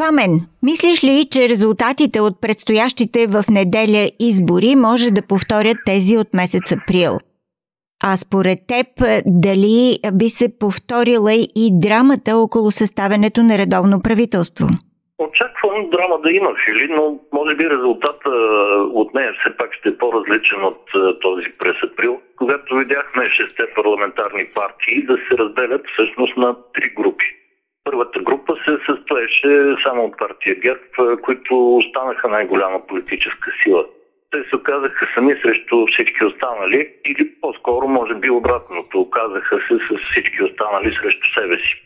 Пламен, мислиш ли, че резултатите от предстоящите в неделя избори може да повторят тези от месец април? А според теб, дали би се повторила и драмата около съставянето на редовно правителство? Очаквам драма да има, Фили, но може би резултата от нея все пак ще е по-различен от този през април, когато видяхме шесте парламентарни партии да се разделят всъщност на три групи. Първата група се състоеше само от партия ГЕРБ, които останаха най-голяма политическа сила. Те се оказаха сами срещу всички останали или по-скоро може би обратното. Оказаха се с всички останали срещу себе си.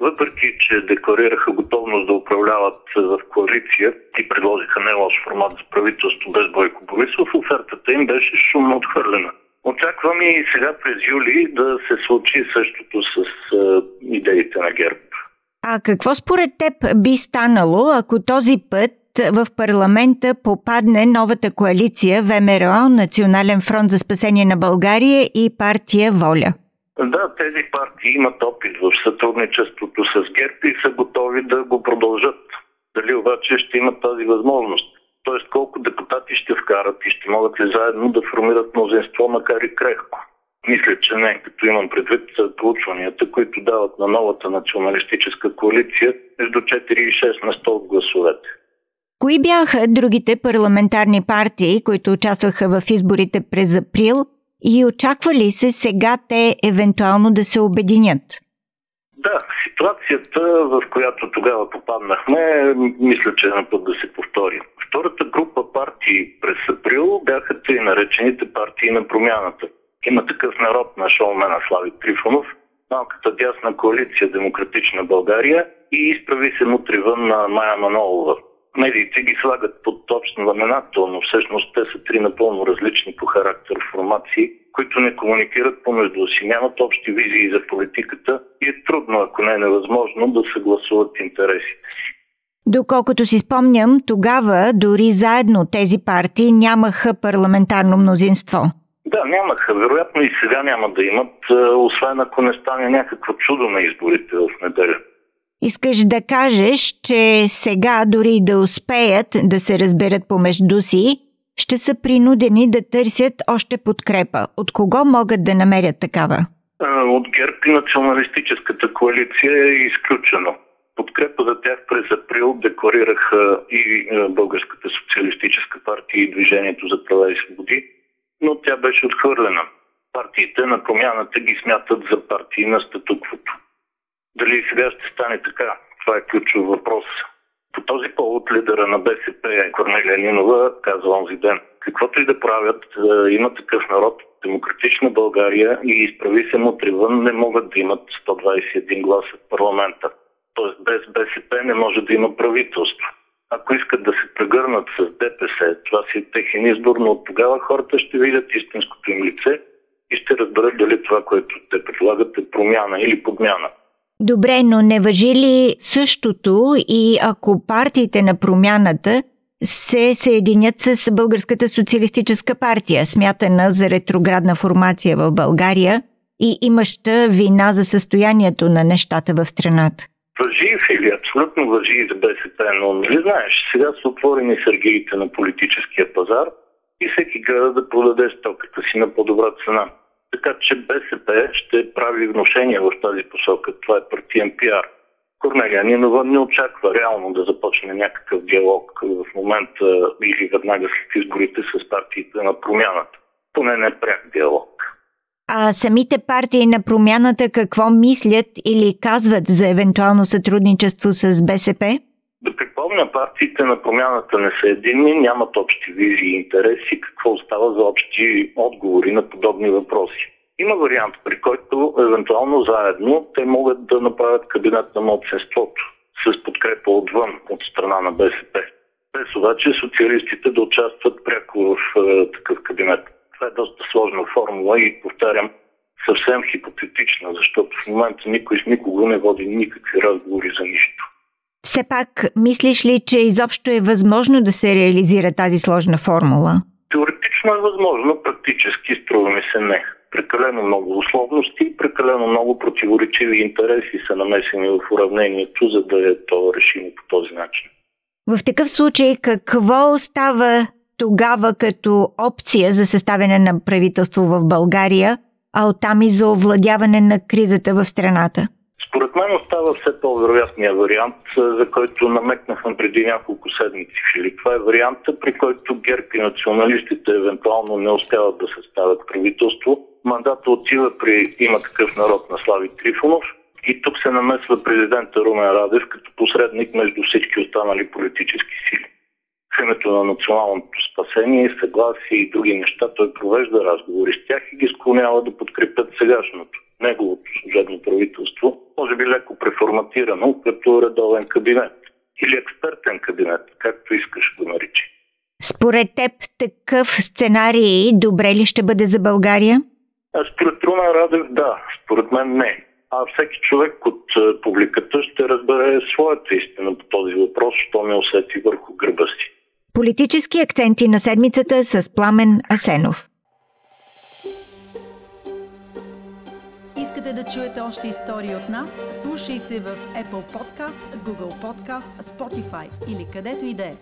Въпреки, че декларираха готовност да управляват в коалиция и предложиха не лош формат за правителство без Бойко Борисов, офертата им беше шумно отхвърлена. Очаквам и сега през юли да се случи същото с идеите на ГЕРБ. А какво според теб би станало, ако този път в парламента попадне новата коалиция ВМРО, Национален фронт за спасение на България и партия Воля? Да, тези партии имат опит в сътрудничеството с ГЕРБ и са готови да го продължат. Дали обаче ще имат тази възможност? Тоест колко депутати ще вкарат и ще могат ли заедно да формират мнозинство, макар и крехко? Мисля, че не, като имам предвид проучванията, които дават на новата националистическа коалиция между 4 и 6 на 100 от гласовете. Кои бяха другите парламентарни партии, които участваха в изборите през април и очаква ли се сега те евентуално да се обединят? Да, ситуацията, в която тогава попаднахме, мисля, че е на път да се повтори. Втората група партии през април бяха тъй наречените партии на промяната – има такъв народ на шоумена Слави Трифонов, малката дясна коалиция Демократична България и изправи се мутривън на Майя Манолова. Медиите ги слагат под общ знаменател, но всъщност те са три напълно различни по характер формации, които не комуникират помежду си, нямат общи визии за политиката и е трудно, ако не е невъзможно, да съгласуват интересите си. Доколкото си спомням, тогава дори заедно тези партии нямаха парламентарно мнозинство. Да, нямаха. Вероятно и сега няма да имат, е, освен ако не стане някакво чудо на изборите в неделя. Искаш да кажеш, че сега дори да успеят да се разберат помежду си, ще са принудени да търсят още подкрепа. От кого могат да намерят такава? Е, от ГЕРБ и националистическата коалиция е изключено. Подкрепа за тях през април декларираха и е, Българската социалистическа партия и Движението за права и свободи но тя беше отхвърлена. Партиите на промяната ги смятат за партии на статуквото. Дали сега ще стане така? Това е ключов въпрос. По този повод лидера на БСП Корнелия Нинова каза онзи ден. Каквото и да правят, е, има такъв народ, демократична България и изправи се му тривън не могат да имат 121 гласа в парламента. Тоест без БСП не може да има правителство ако искат да се прегърнат с ДПС, това си е техен избор, но от тогава хората ще видят истинското им лице и ще разберат дали това, което те предлагат е промяна или подмяна. Добре, но не въжи ли същото и ако партиите на промяната се съединят с Българската социалистическа партия, смятана за ретроградна формация в България и имаща вина за състоянието на нещата в страната? Фили, абсолютно въжи и за БСП, но нали знаеш, сега са отворени сергиите на политическия пазар и всеки гледа да продаде стоката си на по-добра цена. Така че БСП ще прави вношения в тази посока. Това е партиен пиар. Корнелия Нинова не очаква реално да започне някакъв диалог в момента или веднага след изборите с партиите на промяната. Поне не пряк диалог. А самите партии на промяната какво мислят или казват за евентуално сътрудничество с БСП? Да припомня, партиите на промяната не са единни, нямат общи визии и интереси. Какво остава за общи отговори на подобни въпроси? Има вариант, при който евентуално заедно те могат да направят кабинет на младсенството с подкрепа отвън, от страна на БСП. без обаче социалистите да участват пряко в е, такъв кабинет. Това е доста сложна формула и повтарям, съвсем хипотетична, защото в момента никой с никого не води никакви разговори за нищо. Все пак, мислиш ли, че изобщо е възможно да се реализира тази сложна формула? Теоретично е възможно, практически струва ми се не. Прекалено много условности прекалено много противоречиви интереси са намесени в уравнението, за да е то решимо по този начин. В такъв случай, какво остава тогава като опция за съставяне на правителство в България, а оттам и за овладяване на кризата в страната? Според мен остава все по-вероятния вариант, за който намекнахме преди няколко седмици. Или това е варианта, при който ГЕРБ и националистите евентуално не успяват да съставят правителство. Мандата отива при има такъв народ на Слави Трифонов и тук се намесва президента Румен Радев като посредник между всички останали политически сили. В името на националното спасение, съгласие и други неща той провежда разговори с тях и ги склонява да подкрепят сегашното, неговото служебно правителство, може би леко преформатирано като редовен кабинет или експертен кабинет, както искаш го наричи. Според теб такъв сценарий добре ли ще бъде за България? Според Румен Радев да, според мен не. А всеки човек от публиката ще разбере своята истина по този въпрос, що ме усети върху гърба си. Политически акценти на седмицата с Пламен Асенов. Искате да чуете още истории от нас? Слушайте в Apple Podcast, Google Podcast, Spotify или където и да е.